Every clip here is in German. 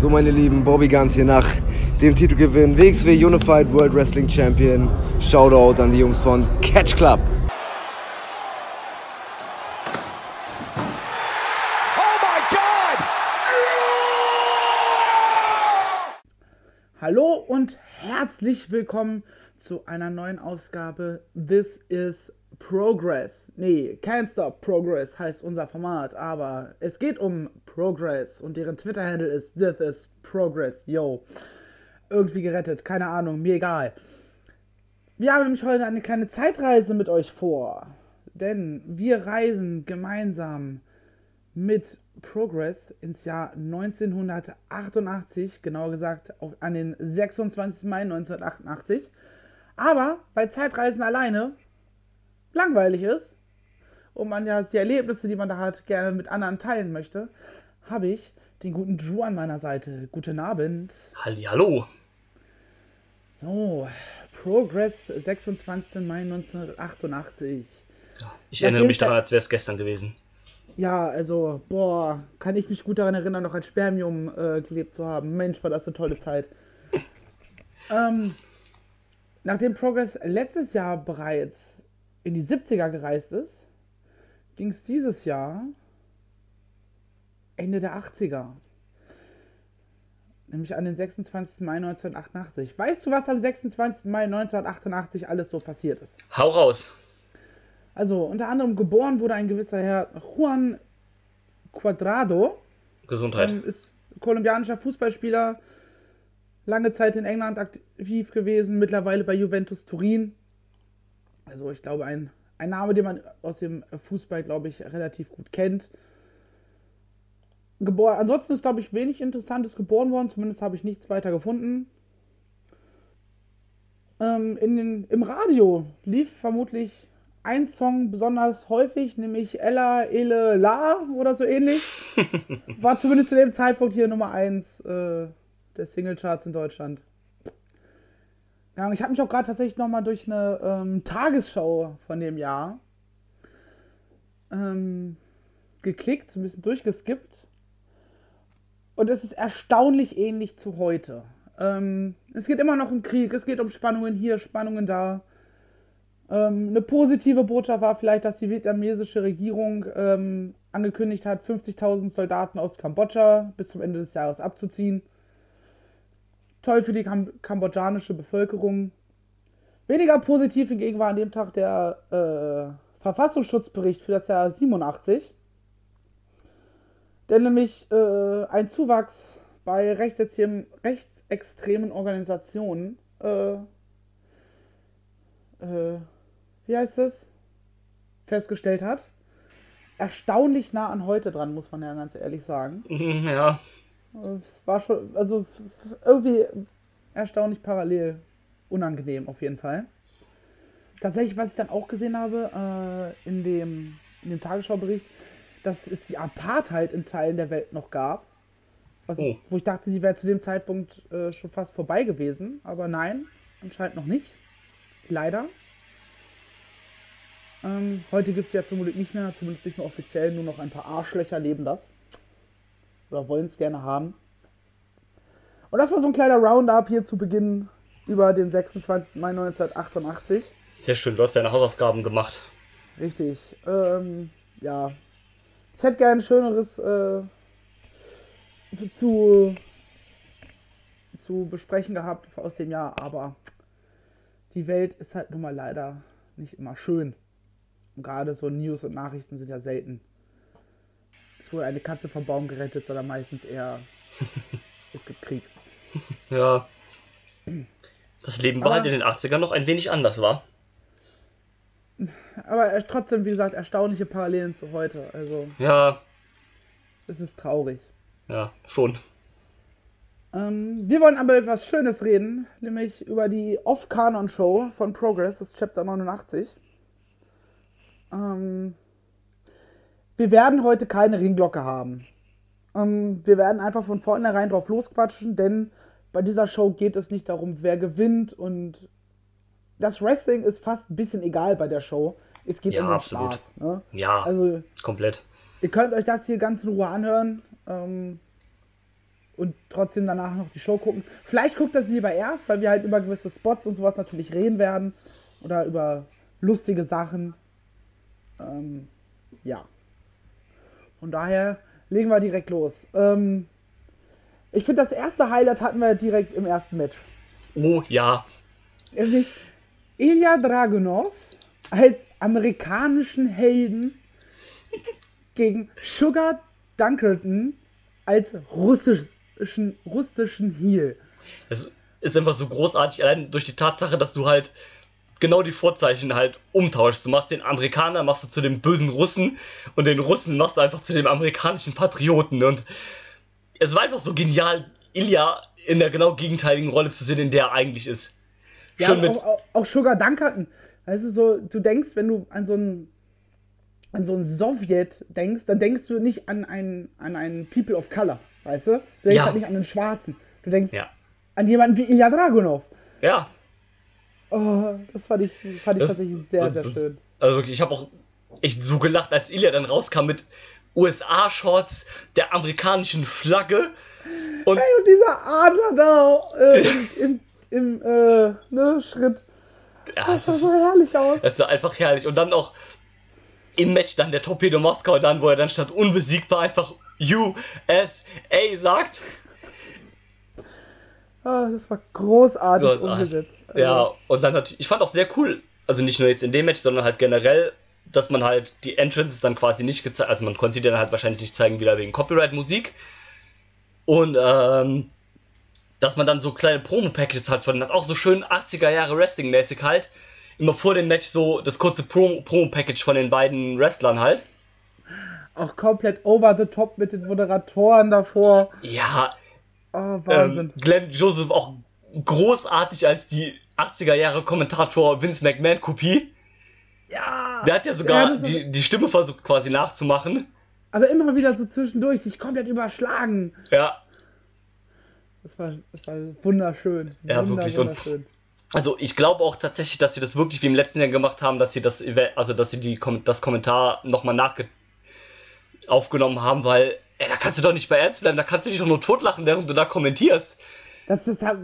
So, meine Lieben, Bobby Guns hier nach dem Titelgewinn WXW Unified World Wrestling Champion. Shoutout an die Jungs von Catch Club. Hallo und herzlich willkommen zu einer neuen Ausgabe This is Progress. Nee, Can't Stop Progress heißt unser Format, aber es geht um Progress und deren Twitter-Handle ist This is Progress. Yo. Irgendwie gerettet, keine Ahnung, mir egal. Wir haben nämlich heute eine kleine Zeitreise mit euch vor. Denn wir reisen gemeinsam mit Progress ins Jahr 1988, genauer gesagt auf, an den 26. Mai 1988. Aber weil Zeitreisen alleine langweilig ist und man ja die Erlebnisse, die man da hat, gerne mit anderen teilen möchte, habe ich den guten Drew an meiner Seite. Guten Abend. Hallo. So, Progress 26. Mai 1988. Ja, ich erinnere mich daran, als wäre es gestern gewesen. Ja, also, boah, kann ich mich gut daran erinnern, noch als Spermium äh, gelebt zu haben. Mensch, war das eine tolle Zeit. ähm, nachdem Progress letztes Jahr bereits in die 70er gereist ist, ging es dieses Jahr Ende der 80er. Nämlich an den 26. Mai 1988. Weißt du, was am 26. Mai 1988 alles so passiert ist? Hau raus. Also, unter anderem geboren wurde ein gewisser Herr Juan Cuadrado. Gesundheit. Ähm, ist kolumbianischer Fußballspieler, lange Zeit in England aktiv gewesen, mittlerweile bei Juventus Turin. Also ich glaube, ein, ein Name, den man aus dem Fußball, glaube ich, relativ gut kennt. Geboren, ansonsten ist, glaube ich, wenig Interessantes geboren worden, zumindest habe ich nichts weiter gefunden. Ähm, in den, Im Radio lief vermutlich ein Song besonders häufig, nämlich Ella Ele La oder so ähnlich. War zumindest zu dem Zeitpunkt hier Nummer 1 äh, der Singlecharts in Deutschland. Ja, ich habe mich auch gerade tatsächlich nochmal durch eine ähm, Tagesschau von dem Jahr ähm, geklickt, ein bisschen durchgeskippt. Und es ist erstaunlich ähnlich zu heute. Ähm, es geht immer noch um Krieg, es geht um Spannungen hier, Spannungen da. Ähm, eine positive Botschaft war vielleicht, dass die vietnamesische Regierung ähm, angekündigt hat, 50.000 Soldaten aus Kambodscha bis zum Ende des Jahres abzuziehen. Toll für die Kam kambodschanische Bevölkerung. Weniger positiv hingegen war an dem Tag der äh, Verfassungsschutzbericht für das Jahr 87. Denn nämlich äh, ein Zuwachs bei rechtsextremen, rechtsextremen Organisationen äh, äh wie heißt es, festgestellt hat. Erstaunlich nah an heute dran, muss man ja ganz ehrlich sagen. Ja. Es war schon, also irgendwie erstaunlich parallel unangenehm auf jeden Fall. Tatsächlich, was ich dann auch gesehen habe äh, in, dem, in dem Tagesschaubericht, dass es die Apartheid in Teilen der Welt noch gab. Was, oh. Wo ich dachte, die wäre zu dem Zeitpunkt äh, schon fast vorbei gewesen. Aber nein, anscheinend noch nicht. Leider. Ähm, heute gibt es ja zum Glück nicht mehr, zumindest nicht mehr offiziell, nur noch ein paar Arschlöcher leben das. Oder wollen es gerne haben. Und das war so ein kleiner Roundup hier zu Beginn über den 26. Mai 1988. Sehr schön, du hast deine Hausaufgaben gemacht. Richtig. Ähm, ja. Ich hätte gerne ein schöneres äh, zu, zu besprechen gehabt aus dem Jahr, aber die Welt ist halt nun mal leider nicht immer schön. Und gerade so News und Nachrichten sind ja selten. Es wurde eine Katze vom Baum gerettet, sondern meistens eher es gibt Krieg. Ja. Das Leben war aber, halt in den 80ern noch ein wenig anders, war. Aber trotzdem, wie gesagt, erstaunliche Parallelen zu heute. Also. Ja. Es ist traurig. Ja, schon. Ähm, wir wollen aber etwas Schönes reden, nämlich über die Off-Canon-Show von Progress, das Chapter 89. Ähm, wir werden heute keine Ringglocke haben. Ähm, wir werden einfach von vornherein drauf losquatschen, denn bei dieser Show geht es nicht darum, wer gewinnt und das Wrestling ist fast ein bisschen egal bei der Show. Es geht ja, um den absolut. Spaß. Ne? Ja, also, komplett. Ihr könnt euch das hier ganz in Ruhe anhören. Ähm, und trotzdem danach noch die Show gucken. Vielleicht guckt sie lieber erst, weil wir halt über gewisse Spots und sowas natürlich reden werden. Oder über lustige Sachen. Ähm, ja. Von daher legen wir direkt los. Ähm, ich finde, das erste Highlight hatten wir direkt im ersten Match. Oh ja. Nämlich Ilya Dragunov als amerikanischen Helden gegen Sugar Dunkerton als russischen, russischen Heel. Es ist einfach so großartig, allein durch die Tatsache, dass du halt genau die Vorzeichen halt umtauschst. Du machst den Amerikaner, machst du zu dem bösen Russen und den Russen machst du einfach zu dem amerikanischen Patrioten. Und es war einfach so genial, Ilya in der genau gegenteiligen Rolle zu sehen, in der er eigentlich ist. Ja, Schon mit. auch, auch, auch Sugar Dunkerton. Weißt du, so, du denkst, wenn du an so einen an so einen Sowjet denkst, dann denkst du nicht an einen, an einen People of Color, weißt du? Du denkst Ja. halt nicht an einen Schwarzen. Du denkst Ja. an jemanden wie Ilya Dragunov. Ja, Oh, das fand ich, fand ich Das- tatsächlich sehr, das- sehr das- schön. Also wirklich, ich habe auch echt so gelacht, als Ilya dann rauskam mit USA-Shorts, der amerikanischen Flagge. Und Hey, und dieser Adler da äh, im, im, im äh, ne, Schritt, ja, das sah so herrlich aus. es ist einfach herrlich. Und dann auch im Match dann der Torpedo Moskau, dann, wo er dann statt unbesiegbar einfach USA sagt. Ah, das war großartig, Großartig. umgesetzt. Also, Ja, und dann natürlich, ich fand auch sehr cool, also nicht nur jetzt in dem Match, sondern halt generell, dass man halt die Entrances dann quasi nicht gezeigt, also man konnte die dann halt wahrscheinlich nicht zeigen, wieder wegen Copyright-Musik. Und ähm, dass man dann so kleine Promo-Packages halt von hat, auch so schön 80er Jahre Wrestling-mäßig halt. Immer vor dem Match so das kurze Pro- Promo-Package von den beiden Wrestlern halt. Auch komplett over the top mit den Moderatoren davor. Ja, Oh, Wahnsinn. ähm, Glenn Joseph auch großartig als die 80er Jahre Kommentator Vince McMahon Kopie. ja. Der hat ja sogar Ja, die, die Stimme versucht quasi nachzumachen. Aber immer wieder so zwischendurch sich komplett überschlagen. Ja, Das war, das war wunderschön. Ja, Wunder, wirklich. Und- wunderschön. also ich glaube auch tatsächlich, dass sie das wirklich wie im letzten Jahr gemacht haben, dass sie das, also dass sie die, das Kommentar nochmal nachge aufgenommen haben, weil, ey, da kannst du doch nicht bei ernst bleiben, da kannst du dich doch nur totlachen, während du da kommentierst. Das, hat-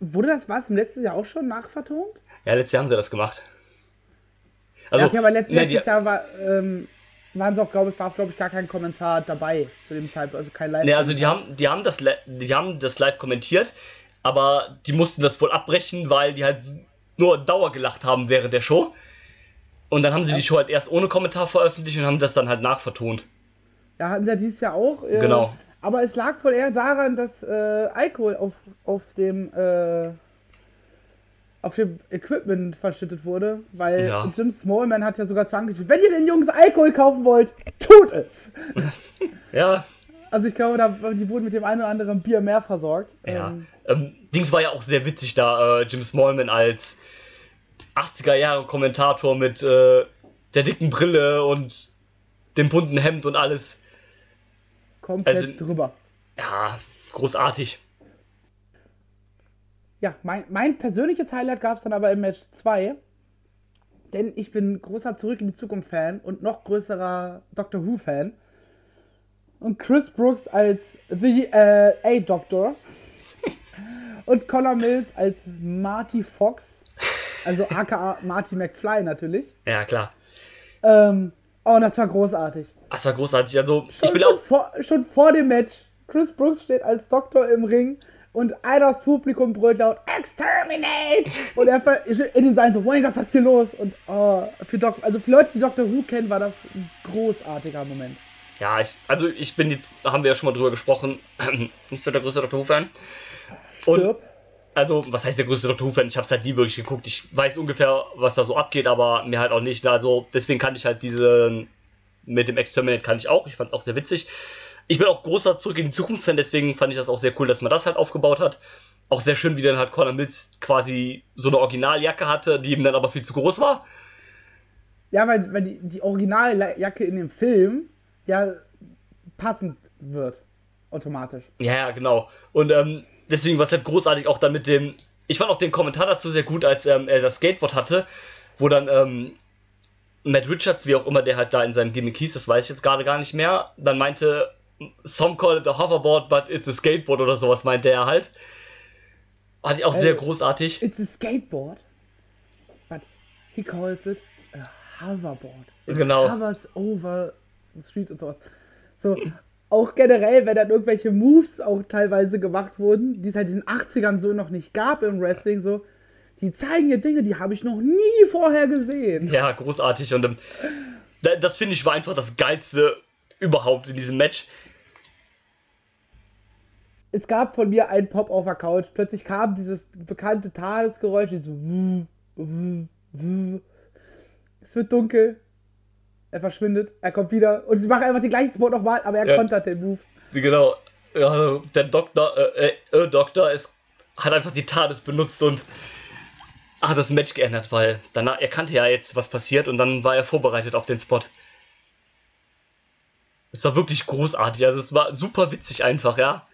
wurde das was im letzten Jahr auch schon nachvertont? Ja, letztes Jahr haben sie das gemacht. Also, ja, okay, aber letzt, ne, letztes Jahr war, ähm, waren sie auch, glaube ich, war, glaube ich, gar kein Kommentar dabei zu dem Zeitpunkt, also kein live Ne, also die haben, die haben das, die haben das live kommentiert, aber die mussten das wohl abbrechen, weil die halt nur Dauer gelacht haben während der Show. Und dann haben sie die Show halt erst ohne Kommentar veröffentlicht und haben das dann halt nachvertont. Ja, hatten sie ja dieses Jahr auch. Äh, Genau. Aber es lag wohl eher daran, dass äh, Alkohol auf, auf dem äh, auf dem Equipment verschüttet wurde, weil Ja. Jim Smallman hat ja sogar zu angekündigt, wenn ihr den Jungs Alkohol kaufen wollt, tut es. Ja, Also ich glaube, da, die wurden mit dem einen oder anderen Bier mehr versorgt. ja. Ähm, Ähm, Dings war ja auch sehr witzig da, äh, Jim Smallman als 80er Jahre Kommentator mit äh, der dicken Brille und dem bunten Hemd und alles. Komplett Also- drüber. Ja, großartig. Ja, mein, mein persönliches Highlight gab es dann aber im Match 2. Denn ich bin großer Zurück in die Zukunft-Fan und noch größerer Doctor Who-Fan. Und Chris Brooks als The äh, A-Doctor. und Connor Mills als Marty Fox. Also aka Marty McFly natürlich. Ja, klar. Ähm, oh, und das war großartig. Das war großartig. Also, ich Schon, bin schon, auch. vor, schon vor dem Match. Chris Brooks steht als Doktor im Ring und all das Publikum brüllt laut Exterminate! Und er in den Seilen so, mein Gott, was ist hier los? Und oh, für, Doc, also für Leute, die Doctor Who kennen, war das ein großartiger Moment. Ja, ich, also ich bin jetzt, haben wir ja schon mal drüber gesprochen, nicht so der größte Doctor Who-Fan. Und Stirb. Also, was heißt der größte Doctor Who-Fan? Ich habe es halt nie wirklich geguckt. Ich weiß ungefähr, was da so abgeht, aber mir halt auch nicht. Also, deswegen kannte ich halt diese mit dem Exterminate kann ich auch. Ich fand es auch sehr witzig. Ich bin auch großer Zurück in die Zukunft-Fan, deswegen fand ich das auch sehr cool, dass man das halt aufgebaut hat. Auch sehr schön, wie dann halt Connor Mills quasi so eine Originaljacke hatte, die ihm dann aber viel zu groß war. Ja, weil, weil die, die Originaljacke in dem Film ja passend wird. Automatisch. Ja, ja, genau. Und ähm, deswegen war es halt großartig auch dann mit dem. Ich fand auch den Kommentar dazu sehr gut, als ähm, er das Skateboard hatte, wo dann ähm, Matt Richards, wie auch immer der halt da in seinem Gimmick hieß, das weiß ich jetzt gerade gar nicht mehr, dann meinte some call it a hoverboard, but it's a skateboard oder sowas meinte er halt. Fand ich auch sehr großartig. It's a skateboard, but he calls it a hoverboard. It Genau. hovers over the street und sowas. So, auch generell, wenn dann irgendwelche Moves auch teilweise gemacht wurden, die es halt in den 80ern so noch nicht gab im Wrestling, so, die zeigen hier Dinge, die habe ich noch nie vorher gesehen. Ja, großartig. Und ähm, da- das finde ich war einfach das Geilste überhaupt in diesem Match. Es gab von mir einen Pop auf der Couch. Plötzlich kam dieses bekannte Tagesgeräusch, dieses. Es wird dunkel. Er verschwindet, er kommt wieder und sie machen einfach den gleichen Spot nochmal, aber er Ja. kontert den Move. Genau. Ja, der Doktor, äh, äh, äh, Doktor ist, hat einfach die TARDIS benutzt und hat das Match geändert, weil danach, er kannte ja jetzt, was passiert und dann war er vorbereitet auf den Spot. Es war wirklich großartig, also es war super witzig einfach. Ja.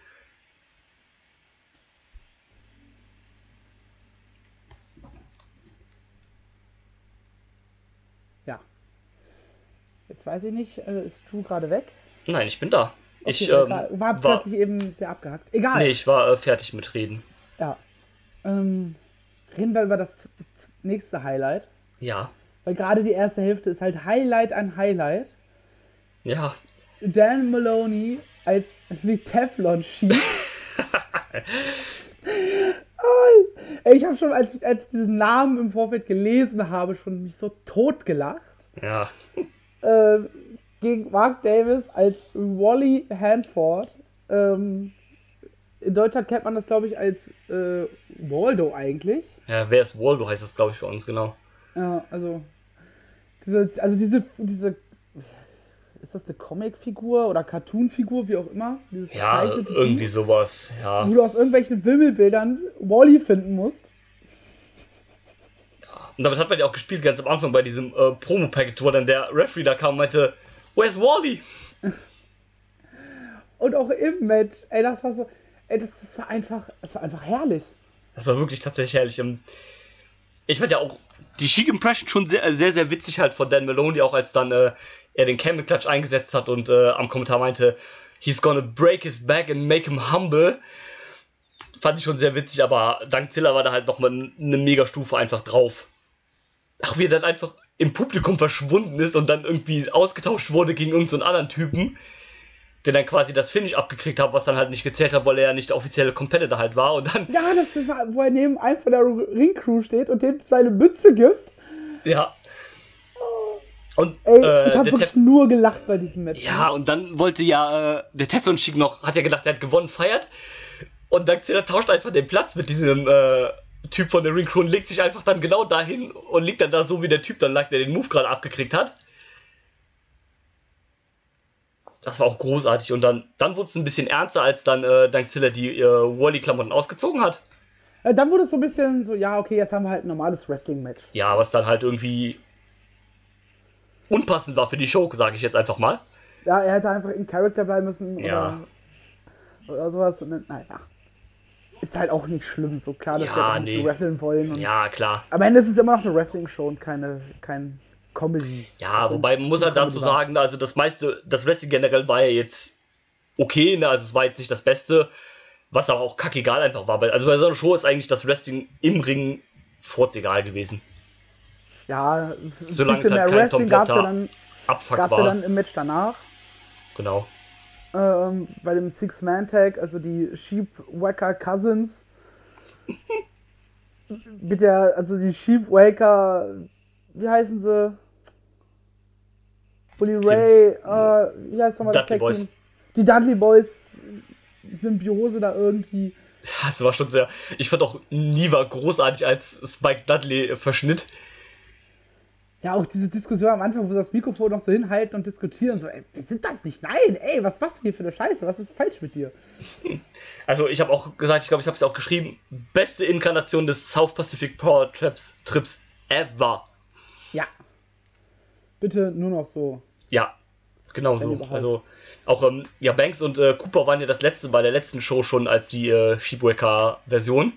Jetzt weiß ich nicht, äh, ist Drew gerade weg? Nein, ich bin da. Ich Okay, ähm, war, plötzlich eben sehr abgehackt. Egal. nee, ich war äh, fertig mit Reden. Ja. Ähm, reden wir über das nächste Highlight. Ja, Weil gerade die erste Hälfte ist halt Highlight an Highlight. ja, Dan Maloney als die Teflon Sheep. oh, ich habe schon, als ich, als ich diesen Namen im Vorfeld gelesen habe, schon mich so tot gelacht. ja. Äh, gegen Mark Davis als Wally Hanford. Ähm, in Deutschland kennt man das, glaube ich, als äh, Waldo eigentlich. Ja, wer ist Waldo, heißt das, glaube ich, bei uns, genau. Ja, also diese, also diese, diese, ist das eine Comicfigur oder Cartoonfigur, wie auch immer? Dieses Ja, irgendwie Ding, sowas, ja. Wo du aus irgendwelchen Wimmelbildern Wally finden musst. Und damit hat man ja auch gespielt, ganz am Anfang bei diesem äh, Promo-Package, wo dann der Referee da kam und meinte, Where's Wally? Und auch im Match, ey, das war so, ey, das, das war einfach, das war einfach herrlich. Das war wirklich tatsächlich herrlich. Ähm, Ich fand ja auch die Chic Impression schon sehr, sehr, sehr witzig halt von Dan Maloney, auch als dann äh, er den Camel Clutch eingesetzt hat und äh, am Kommentar meinte, he's gonna break his back and make him humble. Fand ich schon sehr witzig, aber dank Zilla war da halt nochmal eine Megastufe einfach drauf. Ach, wie er dann einfach im Publikum verschwunden ist und dann irgendwie ausgetauscht wurde gegen irgendeinen anderen Typen, der dann quasi das Finish abgekriegt hat, was dann halt nicht gezählt hat, weil er ja nicht der offizielle Competitor halt war und dann, Ja, das war, wo er neben einem von der Ringcrew steht und dem seine Mütze gibt. ja. Und Ey, äh, ich habe wirklich Tef nur gelacht bei diesem Match. ja, und dann wollte ja äh, der Teflon Chic noch, hat ja gedacht, er hat gewonnen, feiert. Und dann tauscht einfach den Platz mit diesem äh, Typ von der Ring Crew legt sich einfach dann genau dahin und liegt dann da so, wie der Typ dann lag, der den Move gerade abgekriegt hat. Das war auch großartig. Und dann, dann wurde es ein bisschen ernster, als dann äh, Dank Zilla die äh, Wally-Klamotten ausgezogen hat. Äh, Dann wurde es so ein bisschen so, ja, okay, jetzt haben wir halt ein normales Wrestling-Match. Ja, was dann halt irgendwie unpassend war für die Show, sage ich jetzt einfach mal. Ja, er hätte einfach in Character bleiben müssen Ja. oder, oder sowas. Naja. Ist halt auch nicht schlimm, so klar, dass Ja, wir nicht nee. wresteln wollen. Ja, klar. Am Ende ist es immer noch eine Wrestling-Show und keine, kein Comedy. Ja, wobei man muss halt dazu sagen, also das meiste, das Wrestling generell war ja jetzt okay, ne? also es war jetzt nicht das Beste, was aber auch kackegal einfach war. weil- Also bei so einer Show ist eigentlich das Wrestling im Ring furzegal gewesen. Ja, ein Solange es bisschen halt mehr Wrestling gab es dann- gab's ja dann im Match danach. genau. Ähm, bei dem Six-Man-Tag, also die Sheepwacker Cousins. Mit der, also die Sheepwaker, wie heißen sie? Bully Ray, äh, wie heißt nochmal das Dudley Boys. Team? Die Dudley Boys Symbiose da irgendwie. Das war schon sehr. Ich fand auch Niva großartig als Spike Dudley verschnitt. Ja, auch diese Diskussion am Anfang, wo sie das Mikrofon noch so hinhalten und diskutieren, so, ey, wir sind das nicht? Nein, ey, was machst du hier für eine Scheiße? Was ist falsch mit dir? Also ich habe auch gesagt, ich glaube, ich habe es auch geschrieben, beste Inkarnation des South Pacific Power Trips, Trips ever. Ja. Bitte nur noch so. Ja, genau Wenn so. überhaupt. Also auch ähm, ja Banks und äh, Cooper waren ja das letzte bei der letzten Show schon als die äh, Sheepwaker-Version.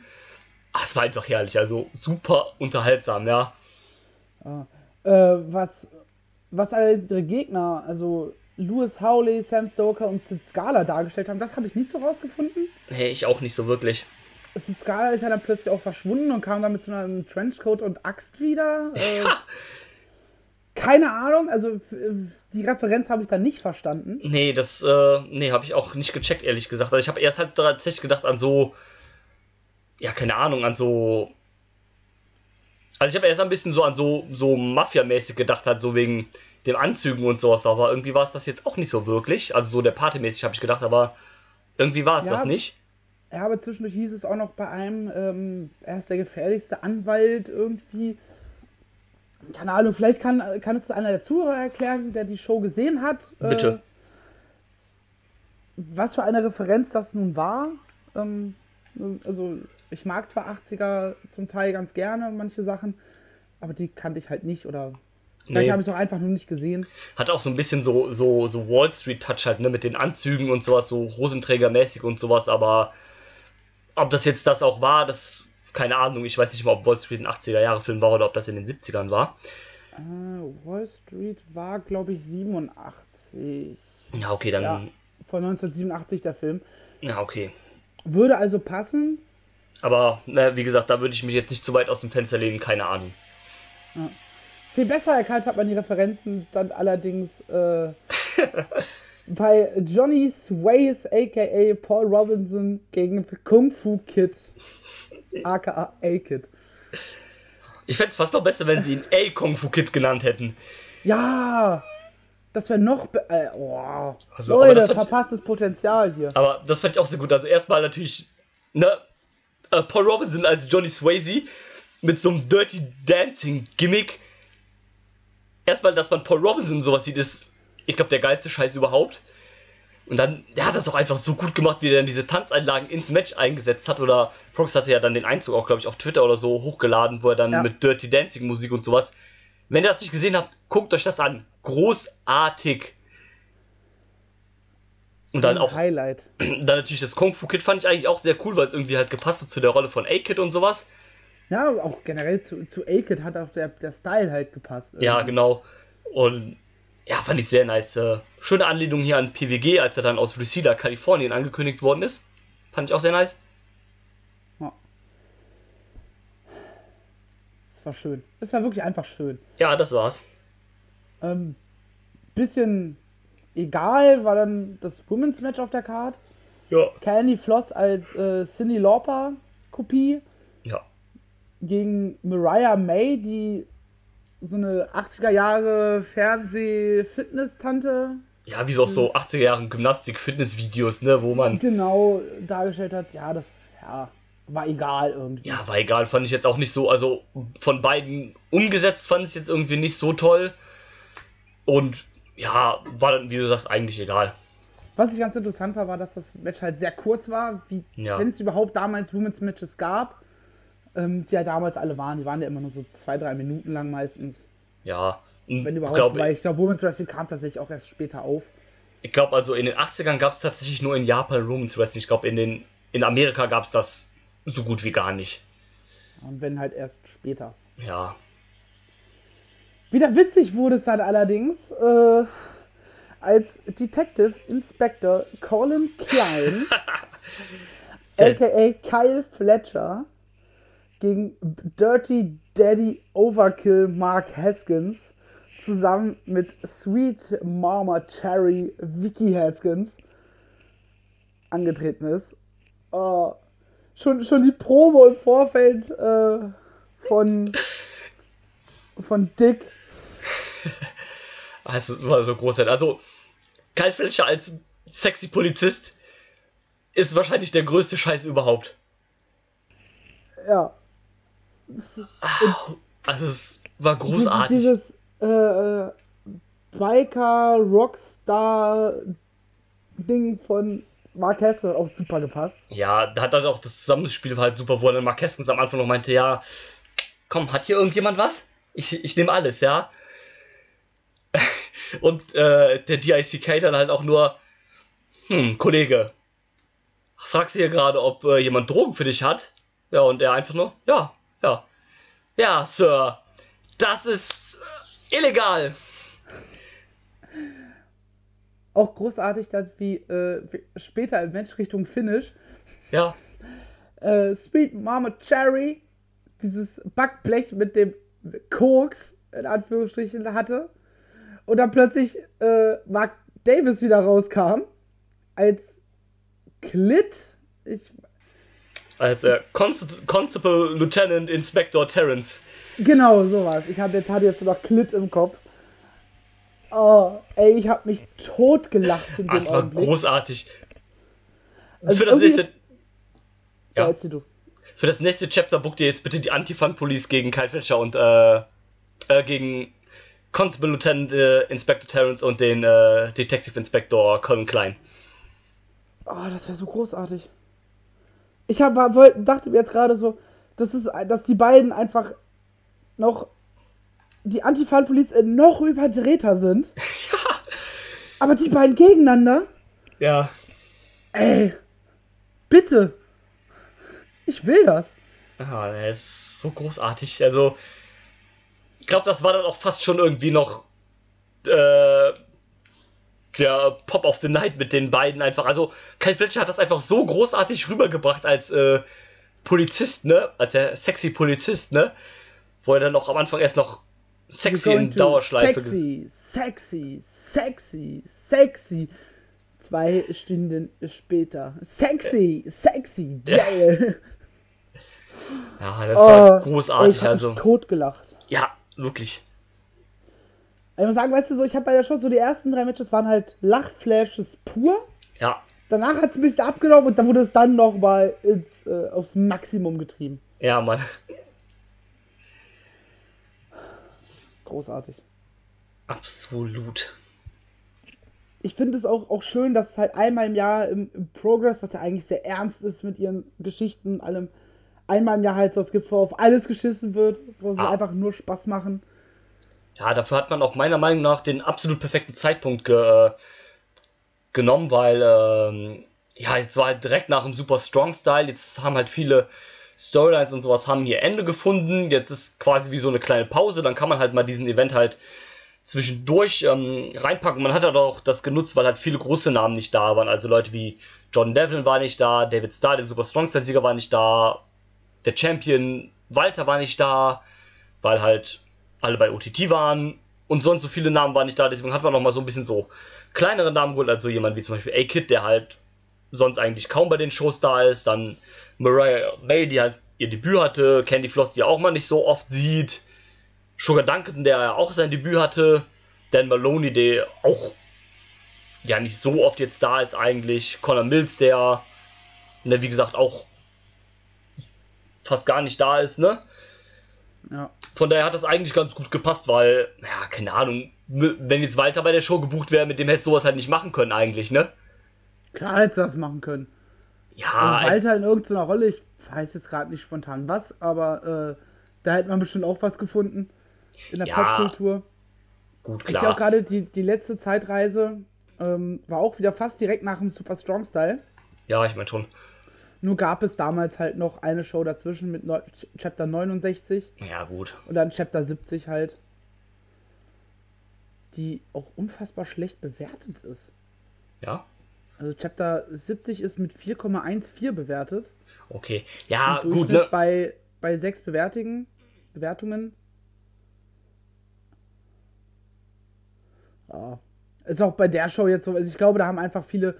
Ah, es war einfach herrlich, also super unterhaltsam, ja. Äh, was, was allerdings ihre Gegner, also Louis Howley, Sam Stoker und Sid Scala dargestellt haben, das habe ich nicht so rausgefunden. Nee, ich auch nicht so wirklich. Sid Scala ist ja dann plötzlich auch verschwunden und kam dann mit so einem Trenchcoat und Axt wieder. Äh, Ja. keine Ahnung, also die Referenz habe ich da nicht verstanden. Nee, das, äh, nee, habe ich auch nicht gecheckt, ehrlich gesagt. Also ich habe erst halt tatsächlich gedacht an so, ja, keine Ahnung, an so. Also ich habe erst ein bisschen so an so, so Mafia-mäßig gedacht, halt so wegen dem Anzügen und sowas, aber irgendwie war es das jetzt auch nicht so wirklich. Also so der Partymäßig habe ich gedacht, aber irgendwie war es Ja. das nicht. Ja, aber zwischendurch hieß es auch noch bei einem, ähm, er ist der gefährlichste Anwalt irgendwie. Keine Ahnung, vielleicht kann, kann es einer der Zuhörer erklären, der die Show gesehen hat. Bitte. Äh, was für eine Referenz das nun war. Ähm, also, ich mag zwar 80er zum Teil ganz gerne, manche Sachen, aber die kannte ich halt nicht oder vielleicht Nee. habe ich es auch einfach nur nicht gesehen. Hat auch so ein bisschen so, so, so Wall Street-Touch halt, ne, mit den Anzügen und sowas, so Hosenträgermäßig und sowas, aber ob das jetzt das auch war, das, keine Ahnung, ich weiß nicht mal, ob Wall Street ein 80er-Jahre-Film war oder ob das in den 70ern war. Äh, Wall Street war, glaube ich, 87. Ja, okay, dann, Ja, ja, von 1987 der Film. okay. Würde also passen. Aber, ne, wie gesagt, da würde ich mich jetzt nicht zu weit aus dem Fenster lehnen, keine Ahnung. Viel besser erkannt hat man die Referenzen dann allerdings äh, bei Johnny Sways, aka Paul Robinson, gegen Kung Fu Kid, aka A-Kid. Ich fände es fast noch besser, wenn sie ihn A Kung Fu Kid genannt hätten. Ja, das wäre noch. be- Äh, oh. Also, Leute, verpasstes Potenzial hier. Aber das fand ich auch sehr gut. Also erstmal natürlich, ne, äh, Paul Robinson als Johnny Swayze mit so einem Dirty Dancing Gimmick. Erstmal, dass man Paul Robinson sowas sieht, ist, ich glaube, der geilste Scheiß überhaupt. Und dann, der hat das auch einfach so gut gemacht, wie er dann diese Tanzeinlagen ins Match eingesetzt hat. Oder Prox hatte ja dann den Einzug auch, glaube ich, auf Twitter oder so hochgeladen, wo er dann Ja. mit Dirty Dancing Musik und sowas. Wenn ihr das nicht gesehen habt, guckt euch das an. Großartig. Und dann auch Highlight. dann natürlich das Kung Fu Kid fand ich eigentlich auch sehr cool, weil es irgendwie halt gepasst hat zu der Rolle von A-Kid und sowas. Ja, auch generell zu, zu A-Kid hat auch der, der Style halt gepasst. Ja, irgendwie. genau. Und ja, fand ich sehr nice. Äh, schöne Anlehnung hier an PWG, als er dann aus Reseda, Kalifornien angekündigt worden ist. Fand ich auch sehr nice. Ja. Es war schön. Es war wirklich einfach schön. Ja, das war's. Ähm, bisschen egal war dann das Women's Match auf der Card. Ja. Candy Floss als äh, Cindy Lauper Kopie Ja. gegen Mariah May, die so eine 80er Jahre Fernseh-Fitness-Tante Ja, wie so aus so 80er Jahren Gymnastik-Fitness-Videos, ne, wo man. genau dargestellt hat. Ja, das ja, war egal irgendwie. Ja, war egal, fand ich jetzt auch nicht so. Also von beiden umgesetzt fand ich jetzt irgendwie nicht so toll. Und ja, war dann, wie du sagst, eigentlich egal. Was ich ganz interessant war, war, dass das Match halt sehr kurz war, wie Ja. wenn es überhaupt damals Women's Matches gab, ähm, die ja damals alle waren. Die waren ja immer nur so zwei, drei Minuten lang meistens. Ja. Wenn überhaupt, glaub, weil ich glaube, Women's Wrestling kam tatsächlich auch erst später auf. Ich glaube, also in den 80ern gab es tatsächlich nur in Japan Women's Wrestling. Ich glaube, in, den- in Amerika gab es das so gut wie gar nicht. Und wenn halt erst später. Ja. Wieder witzig wurde es dann allerdings, äh, als Detective Inspector Colin Klein, aka Kyle Fletcher, gegen Dirty Daddy Overkill Mark Haskins zusammen mit Sweet Mama Cherry Vicky Haskins angetreten ist. Äh, schon, schon die Probe im Vorfeld äh, von, von Dick Ah, Es war so großartig. Also, Kyle Fletcher als sexy Polizist ist wahrscheinlich der größte Scheiß überhaupt. Ja. Also, es war großartig. dieses äh, äh, Biker-Rockstar-Ding von Mark hat auch super gepasst. Ja, da hat dann auch das Zusammenspiel halt super, wo dann Mark am Anfang noch meinte, ja, komm, hat hier irgendjemand was? Ich, ich nehme alles, ja. Und äh, der DICK dann halt auch nur, hm, Kollege, fragst du hier gerade, ob äh, jemand Drogen für dich hat? Ja, und er einfach nur, ja, ja. Ja, Sir, das ist illegal. Auch großartig, dass wie, äh, wie später im Match Richtung Finish Ja. äh, Sweet Mama Cherry dieses Backblech mit dem Koks in Anführungsstrichen hatte und dann plötzlich äh, Mark Davis wieder rauskam als Clit. Ich, Als äh, Const Constable Lieutenant Inspector Terrence. genau, sowas. Ich hab jetzt, hatte jetzt noch Clit im Kopf. Oh, ey, ich hab mich totgelacht in dem das war Augenblick. großartig. Also für, das nächste, ist- Ja, ja, du. für das nächste Chapter buckt ihr jetzt bitte die Anti-Fun-Police gegen Kyle Fletcher und äh, äh, gegen Constable Lieutenant äh, Inspector Terrence und den äh, Detective Inspector Colin Klein. Oh, das wäre so großartig. Ich hab, war, dachte mir jetzt gerade so, das ist, dass die beiden einfach noch die Anti-Fan-Police äh, noch überdrehter sind. Aber die beiden gegeneinander, Ja. ey, bitte. Ich will das. Ja, der ist so großartig. Also, ich glaube, das war dann auch fast schon irgendwie noch äh, der Pop of the Night mit den beiden einfach. Also, Kyle Fletcher hat das einfach so großartig rübergebracht als äh, Polizist, ne? Als der sexy Polizist, ne? Wo er dann auch am Anfang erst noch sexy in Dauerschleife Sexy, sexy, sexy, sexy. Zwei Stunden später. Sexy, sexy, jail. Ja, das Oh, war ey, großartig. ich hab also, mich totgelacht. Wirklich. Ich muss sagen, weißt du, so, ich habe bei der Show so die ersten drei Matches waren halt Lachflashes pur. Ja, Danach hat es ein bisschen abgenommen und dann wurde es dann nochmal äh, aufs Maximum getrieben. ja, Mann. Großartig. Absolut. Ich finde es auch, auch schön, dass es halt einmal im Jahr im, im Progress, was ja eigentlich sehr ernst ist mit ihren Geschichten und allem, einmal im Jahr halt so was gibt, wo auf alles geschissen wird, wo sie Ah. einfach nur Spaß machen. Ja, dafür hat man auch meiner Meinung nach den absolut perfekten Zeitpunkt ge äh, genommen, weil ähm, ja, jetzt war halt direkt nach dem Super Strong Style, jetzt haben halt viele Storylines und sowas haben hier Ende gefunden, jetzt ist quasi wie so eine kleine Pause, dann kann man halt mal diesen Event halt zwischendurch ähm, reinpacken. Man hat halt auch das genutzt, weil halt viele große Namen nicht da waren, also Leute wie John Devlin war nicht da, David Starr, der Super Strong Style Sieger war nicht da, der Champion Walter war nicht da, weil halt alle bei OTT waren und sonst so viele Namen waren nicht da, deswegen hat man noch mal so ein bisschen so kleinere Namen geholt, also jemand wie zum Beispiel A-Kid, der halt sonst eigentlich kaum bei den Shows da ist, dann Mariah May, die halt ihr Debüt hatte, Candy Floss, die auch man nicht so oft sieht, Sugar Duncan, der ja auch sein Debüt hatte, Dan Maloney, der auch ja nicht so oft jetzt da ist eigentlich, Connor Mills, der ne, wie gesagt auch fast gar nicht da ist, ne? Ja. Von daher hat das eigentlich ganz gut gepasst, weil, ja, keine Ahnung, wenn jetzt Walter bei der Show gebucht wäre, mit dem hättest du sowas halt nicht machen können eigentlich, ne? Klar hättest du das machen können. Ja, Und Walter in irgendeiner Rolle, ich weiß jetzt gerade nicht spontan was, aber äh, da hätte man bestimmt auch was gefunden in der Ja, Popkultur. gut, Ist ja auch klar. gerade die, die letzte Zeitreise, ähm, war auch wieder fast direkt nach dem Super Strong Style. Ja, ich meine schon. Nur gab es damals halt noch eine Show dazwischen mit Ch- Chapter 69 Ja, gut. und dann Chapter 70 halt. Die auch unfassbar schlecht bewertet ist. Ja, Also Chapter 70 ist mit 4,14 bewertet. okay. Ja, gut, ne? bei, bei sechs Bewertigen, Bewertungen. Ja. Ist auch bei der Show jetzt so, also ich glaube, da haben einfach viele,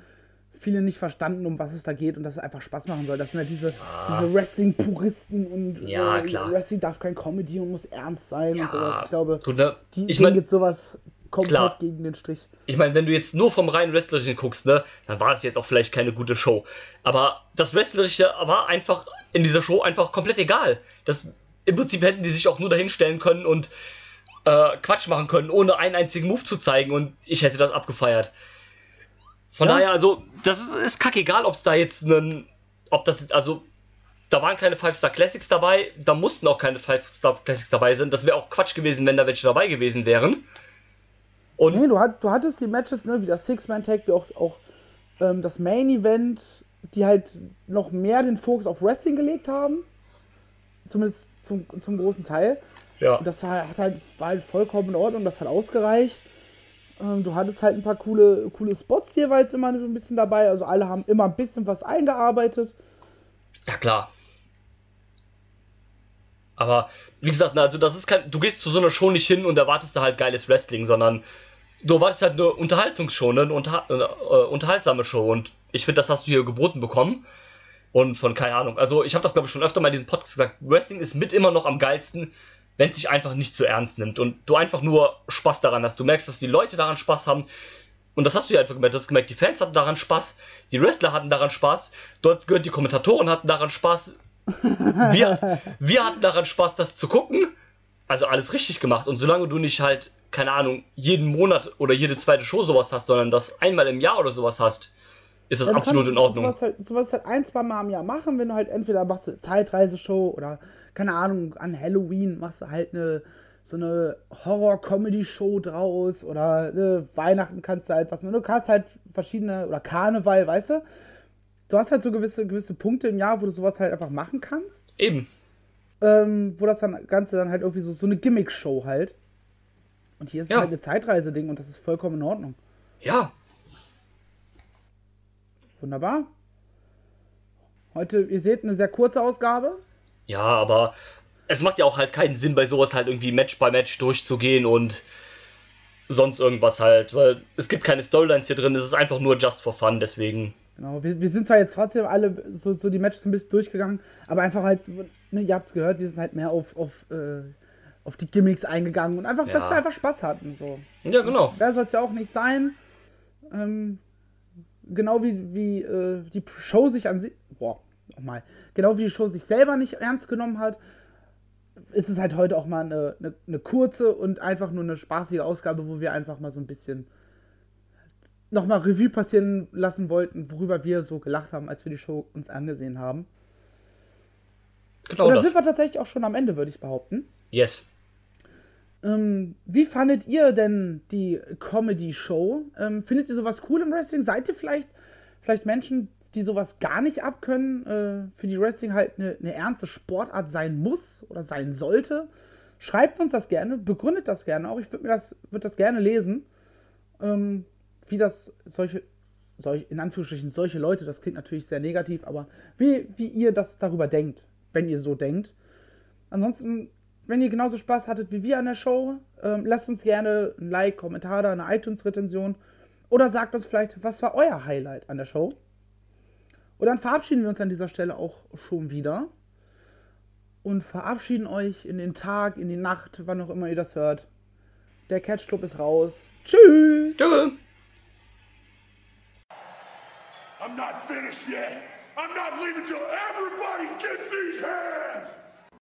viele nicht verstanden, um was es da geht und dass es einfach Spaß machen soll. Das sind halt diese, diese Wrestling-Puristen und Ja, äh, klar. Wrestling darf kein Comedy und muss ernst sein und sowas. Ich glaube, Gut, ne? die ich meine, jetzt sowas komplett Klar. gegen den Strich. ich mein, wenn du jetzt nur vom reinen Wrestlerischen guckst, ne, dann war das jetzt auch vielleicht keine gute Show. Aber das Wrestlerische war einfach in dieser Show einfach komplett egal. Das, Im Prinzip hätten die sich auch nur dahinstellen können und äh, Quatsch machen können, ohne einen einzigen Move zu zeigen und ich hätte das abgefeiert. Von Ja. daher, also, das ist, ist kackegal, ob es da jetzt einen, ob das, also, da waren keine Five-Star Classics dabei, da mussten auch keine Five-Star Classics dabei sein. Das wäre auch Quatsch gewesen, wenn da welche dabei gewesen wären. Und Nee, du, hat, du hattest die Matches, ne, wie das Six-Man-Tag, wie auch, auch ähm, das Main-Event, die halt noch mehr den Fokus auf Wrestling gelegt haben. Zumindest zum, zum großen Teil. ja. Und das war, hat halt, war halt vollkommen in Ordnung, das hat ausgereicht. Ähm, du hattest halt ein paar coole, coole Spots jeweils immer ein bisschen dabei. Also alle haben immer ein bisschen was eingearbeitet. Ja, klar. Aber wie gesagt, also das ist kein. Du gehst zu so einer Show nicht hin und erwartest da halt geiles Wrestling, sondern du erwartest halt eine Unterhaltungsshow, ne? eine unter, äh, unterhaltsame Show. Und ich finde, das hast du hier geboten bekommen. Und von keine Ahnung. Also ich habe das glaube ich schon öfter mal in diesem Podcast gesagt. Wrestling ist mit immer noch am geilsten, wenn es sich einfach nicht zu ernst nimmt und du einfach nur Spaß daran hast. Du merkst, dass die Leute daran Spaß haben. Und das hast du ja einfach gemerkt. Du hast gemerkt, die Fans hatten daran Spaß, die Wrestler hatten daran Spaß, dort gehört die Kommentatoren hatten daran Spaß. Wir, wir hatten daran Spaß, das zu gucken. Also alles richtig gemacht. Und solange du nicht halt, keine Ahnung, jeden Monat oder jede zweite Show sowas hast, sondern das einmal im Jahr oder sowas hast, ist das ja, absolut in Ordnung. Sowas halt, sowas halt ein, zwei Mal im Jahr machen, wenn du halt entweder machst eine Zeitreiseshow oder, keine Ahnung, an Halloween machst du halt eine so eine Horror-Comedy-Show draus oder ne, Weihnachten kannst du halt was machen. Du kannst halt verschiedene, oder Karneval, weißt du? Du hast halt so gewisse, gewisse Punkte im Jahr, wo du sowas halt einfach machen kannst. Eben. Ähm, wo das dann Ganze dann halt irgendwie so, so eine Gimmick-Show halt. Und hier ist ja. es halt eine Zeitreise-Ding und das ist vollkommen in Ordnung. Ja, Wunderbar. Heute, ihr seht, eine sehr kurze Ausgabe. Ja, aber es macht ja auch halt keinen Sinn, bei sowas halt irgendwie Match by Match durchzugehen und sonst irgendwas halt, weil es gibt keine Storylines hier drin, es ist einfach nur just for fun, deswegen. Genau, wir, wir sind zwar jetzt trotzdem alle so, so die Matches ein bisschen durchgegangen, aber einfach halt, ne, ihr habt es gehört, wir sind halt mehr auf, auf, äh, auf die Gimmicks eingegangen und einfach, ja. dass wir einfach Spaß hatten. So. Ja, genau. Wer soll es ja auch nicht sein. Ähm, genau wie, wie äh, die Show sich an sich, boah, nochmal, genau wie die Show sich selber nicht ernst genommen hat, ist es halt heute auch mal eine, eine, eine, kurze und einfach nur eine spaßige Ausgabe, wo wir einfach mal so ein bisschen nochmal Revue passieren lassen wollten, worüber wir so gelacht haben, als wir die Show uns angesehen haben. Genau und da sind wir tatsächlich auch schon am Ende, würde ich behaupten. Yes. Ähm, wie fandet ihr denn die Comedy-Show? Ähm, findet ihr sowas cool im Wrestling? Seid ihr vielleicht, vielleicht Menschen, die sowas gar nicht abkönnen, äh, für die Wrestling halt eine, eine ernste Sportart sein muss oder sein sollte? Schreibt uns das gerne, begründet das gerne auch. Ich würde das, würd das gerne lesen. Ähm, wie das solche, solch, in Anführungsstrichen solche Leute, das klingt natürlich sehr negativ, aber wie, wie ihr das darüber denkt, wenn ihr so denkt. Ansonsten wenn ihr genauso Spaß hattet wie wir an der Show, ähm, lasst uns gerne ein Like, Kommentar da, eine iTunes-Rezension. Oder sagt uns vielleicht, was war euer Highlight an der Show? Und dann verabschieden wir uns an dieser Stelle auch schon wieder. Und verabschieden euch in den Tag, in die Nacht, wann auch immer ihr das hört. Der Catch Club ist raus. Tschüss! Tschüss! I'm not finished yet. I'm not leaving till everybody